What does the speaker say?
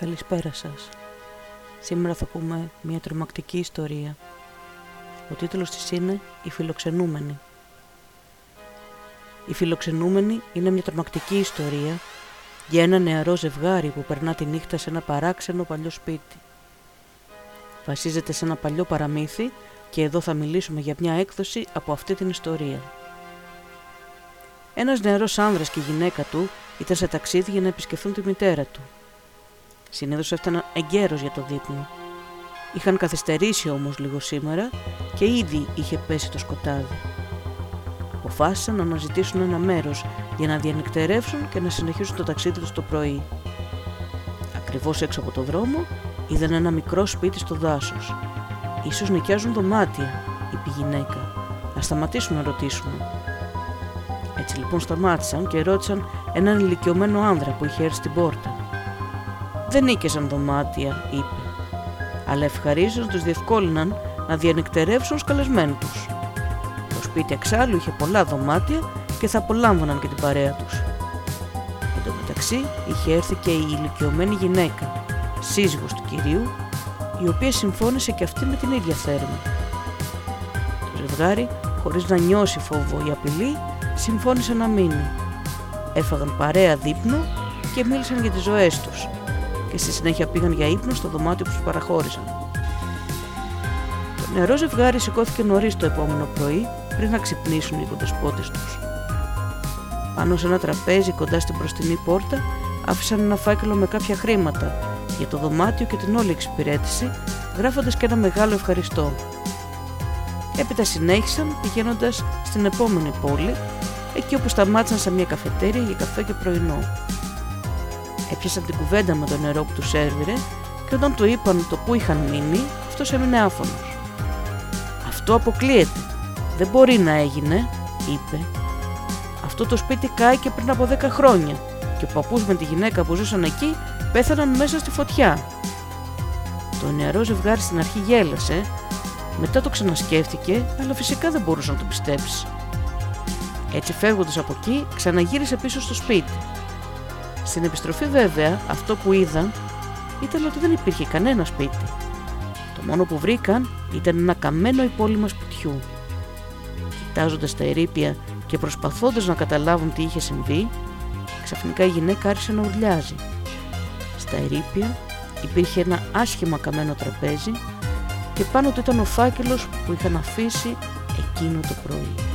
Καλησπέρα σας. Σήμερα θα πούμε μια τρομακτική ιστορία. Ο τίτλος της είναι «Η φιλοξενούμενη». Η φιλοξενούμενη είναι μια τρομακτική ιστορία για ένα νεαρό ζευγάρι που περνά τη νύχτα σε ένα παράξενο παλιό σπίτι. Βασίζεται σε ένα παλιό παραμύθι και εδώ θα μιλήσουμε για μια έκδοση από αυτή την ιστορία. Ένας νεαρός άνδρας και η γυναίκα του ήταν σε ταξίδι για να επισκεφθούν τη μητέρα του. Συνήθω έφταναν εγκαίρω για το δείπνο. Είχαν καθυστερήσει όμως λίγο σήμερα και ήδη είχε πέσει το σκοτάδι. Αποφάσισαν να αναζητήσουν ένα μέρος για να διανυκτερεύσουν και να συνεχίσουν το ταξίδι τους το πρωί. Ακριβώς έξω από το δρόμο είδαν ένα μικρό σπίτι στο δάσος. Ίσως νοικιάζουν δωμάτια, είπε η γυναίκα. Να σταματήσουμε να ρωτήσουμε. Έτσι λοιπόν σταμάτησαν και ρώτησαν έναν ηλικιωμένο άνδρα που είχε έρθει στην πόρτα. Δεν νίκησαν δωμάτια, είπε, αλλά ευχαρίστω τους διευκόλυναν να διανυκτερεύσουν ως καλεσμένοι τους. Το σπίτι εξάλλου είχε πολλά δωμάτια και θα απολάμβαναν και την παρέα τους. Εν τω μεταξύ είχε έρθει και η ηλικιωμένη γυναίκα, σύζυγος του κυρίου, η οποία συμφώνησε και αυτή με την ίδια θέρμη. Το ζευγάρι, χωρίς να νιώσει φόβο ή απειλή, συμφώνησε να μείνει. Έφαγαν παρέα δείπνο και μίλησαν για τις ζωές τους και στη συνέχεια πήγαν για ύπνο στο δωμάτιο που τους παραχώρησαν. Το νεαρό ζευγάρι σηκώθηκε νωρίς το επόμενο πρωί πριν να ξυπνήσουν οι κοντοσπότες τους. Πάνω σε ένα τραπέζι κοντά στην μπροστινή πόρτα άφησαν ένα φάκελο με κάποια χρήματα για το δωμάτιο και την όλη εξυπηρέτηση, γράφοντας και ένα μεγάλο ευχαριστώ. Έπειτα συνέχισαν πηγαίνοντας στην επόμενη πόλη, εκεί όπου σταμάτησαν σε μια καφετέρια για καφέ και πρωινό έπιασαν την κουβέντα με το νερό που τους σέρβιρε και όταν του είπαν το που είχαν μείνει, αυτός έμεινε άφωνος. Αυτό αποκλείεται. Δεν μπορεί να έγινε, είπε. Αυτό το σπίτι κάηκε πριν από 10 χρόνια και ο παππούς με τη γυναίκα που ζούσαν εκεί πέθαναν μέσα στη φωτιά. Το νεαρό ζευγάρι στην αρχή γέλασε, μετά το ξανασκέφτηκε, αλλά φυσικά δεν μπορούσε να το πιστέψει. Έτσι φεύγοντας από εκεί, ξαναγύρισε πίσω στο σπίτι. Στην επιστροφή βέβαια αυτό που είδαν ήταν ότι δεν υπήρχε κανένα σπίτι. Το μόνο που βρήκαν ήταν ένα καμένο υπόλοιμα σπιτιού. Κοιτάζοντας τα ερήπια και προσπαθώντας να καταλάβουν τι είχε συμβεί, ξαφνικά η γυναίκα άρχισε να ουρλιάζει. Στα ερήπια υπήρχε ένα άσχημα καμένο τραπέζι και πάνω του ήταν ο φάκελος που είχαν αφήσει εκείνο το πρωί.